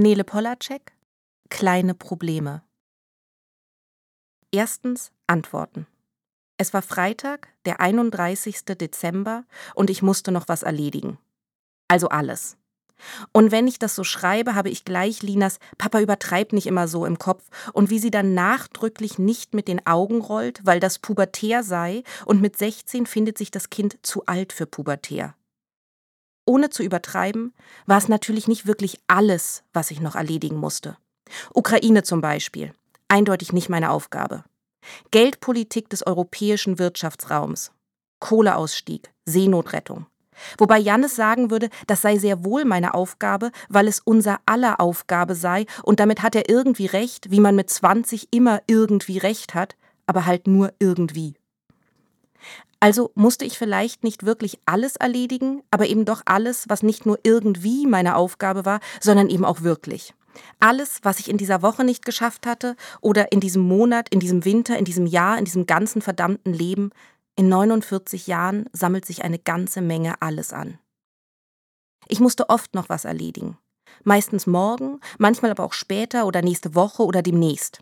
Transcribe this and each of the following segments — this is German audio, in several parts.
Nele Polacek Kleine Probleme. Erstens Antworten. Es war Freitag, der 31. Dezember, und ich musste noch was erledigen. Also alles. Und wenn ich das so schreibe, habe ich gleich Linas Papa übertreibt nicht immer so im Kopf und wie sie dann nachdrücklich nicht mit den Augen rollt, weil das pubertär sei und mit 16 findet sich das Kind zu alt für pubertär. Ohne zu übertreiben, war es natürlich nicht wirklich alles, was ich noch erledigen musste. Ukraine zum Beispiel. Eindeutig nicht meine Aufgabe. Geldpolitik des europäischen Wirtschaftsraums. Kohleausstieg, Seenotrettung. Wobei Jannis sagen würde, das sei sehr wohl meine Aufgabe, weil es unser aller Aufgabe sei und damit hat er irgendwie recht, wie man mit 20 immer irgendwie recht hat, aber halt nur irgendwie. Also musste ich vielleicht nicht wirklich alles erledigen, aber eben doch alles, was nicht nur irgendwie meine Aufgabe war, sondern eben auch wirklich. Alles, was ich in dieser Woche nicht geschafft hatte oder in diesem Monat, in diesem Winter, in diesem Jahr, in diesem ganzen verdammten Leben, in 49 Jahren sammelt sich eine ganze Menge alles an. Ich musste oft noch was erledigen. Meistens morgen, manchmal aber auch später oder nächste Woche oder demnächst.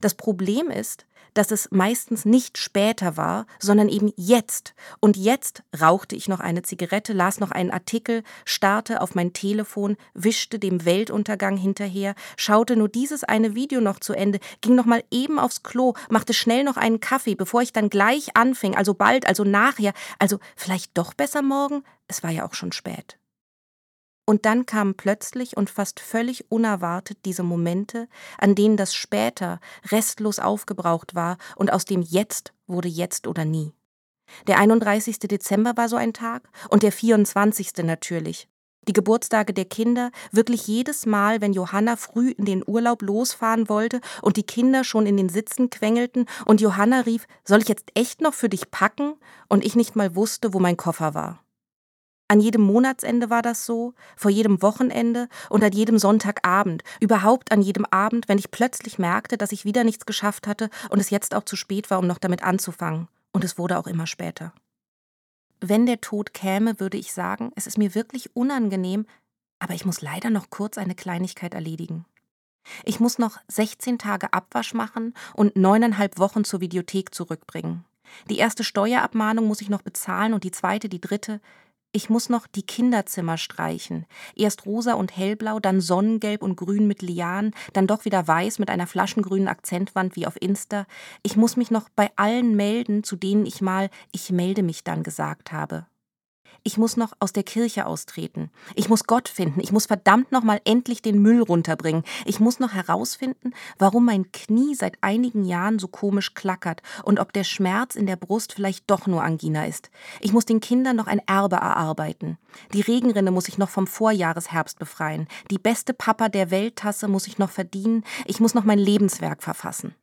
Das Problem ist, dass es meistens nicht später war, sondern eben jetzt. Und jetzt rauchte ich noch eine Zigarette, las noch einen Artikel, starrte auf mein Telefon, wischte dem Weltuntergang hinterher, schaute nur dieses eine Video noch zu Ende, ging noch mal eben aufs Klo, machte schnell noch einen Kaffee, bevor ich dann gleich anfing, also bald, also nachher, also vielleicht doch besser morgen, es war ja auch schon spät. Und dann kamen plötzlich und fast völlig unerwartet diese Momente, an denen das später restlos aufgebraucht war und aus dem Jetzt wurde jetzt oder nie. Der 31. Dezember war so ein Tag und der 24. natürlich. Die Geburtstage der Kinder, wirklich jedes Mal, wenn Johanna früh in den Urlaub losfahren wollte und die Kinder schon in den Sitzen quengelten und Johanna rief, soll ich jetzt echt noch für dich packen? Und ich nicht mal wusste, wo mein Koffer war. An jedem Monatsende war das so, vor jedem Wochenende und an jedem Sonntagabend, überhaupt an jedem Abend, wenn ich plötzlich merkte, dass ich wieder nichts geschafft hatte und es jetzt auch zu spät war, um noch damit anzufangen. Und es wurde auch immer später. Wenn der Tod käme, würde ich sagen, es ist mir wirklich unangenehm, aber ich muss leider noch kurz eine Kleinigkeit erledigen. Ich muss noch 16 Tage Abwasch machen und neuneinhalb Wochen zur Videothek zurückbringen. Die erste Steuerabmahnung muss ich noch bezahlen und die zweite, die dritte. Ich muss noch die Kinderzimmer streichen. Erst rosa und hellblau, dann sonnengelb und grün mit Lianen, dann doch wieder weiß mit einer flaschengrünen Akzentwand wie auf Insta. Ich muss mich noch bei allen melden, zu denen ich mal ich melde mich dann gesagt habe. Ich muss noch aus der Kirche austreten. Ich muss Gott finden. Ich muss verdammt noch mal endlich den Müll runterbringen. Ich muss noch herausfinden, warum mein Knie seit einigen Jahren so komisch klackert und ob der Schmerz in der Brust vielleicht doch nur Angina ist. Ich muss den Kindern noch ein Erbe erarbeiten. Die Regenrinne muss ich noch vom Vorjahresherbst befreien. Die beste Papa der Welttasse muss ich noch verdienen. Ich muss noch mein Lebenswerk verfassen.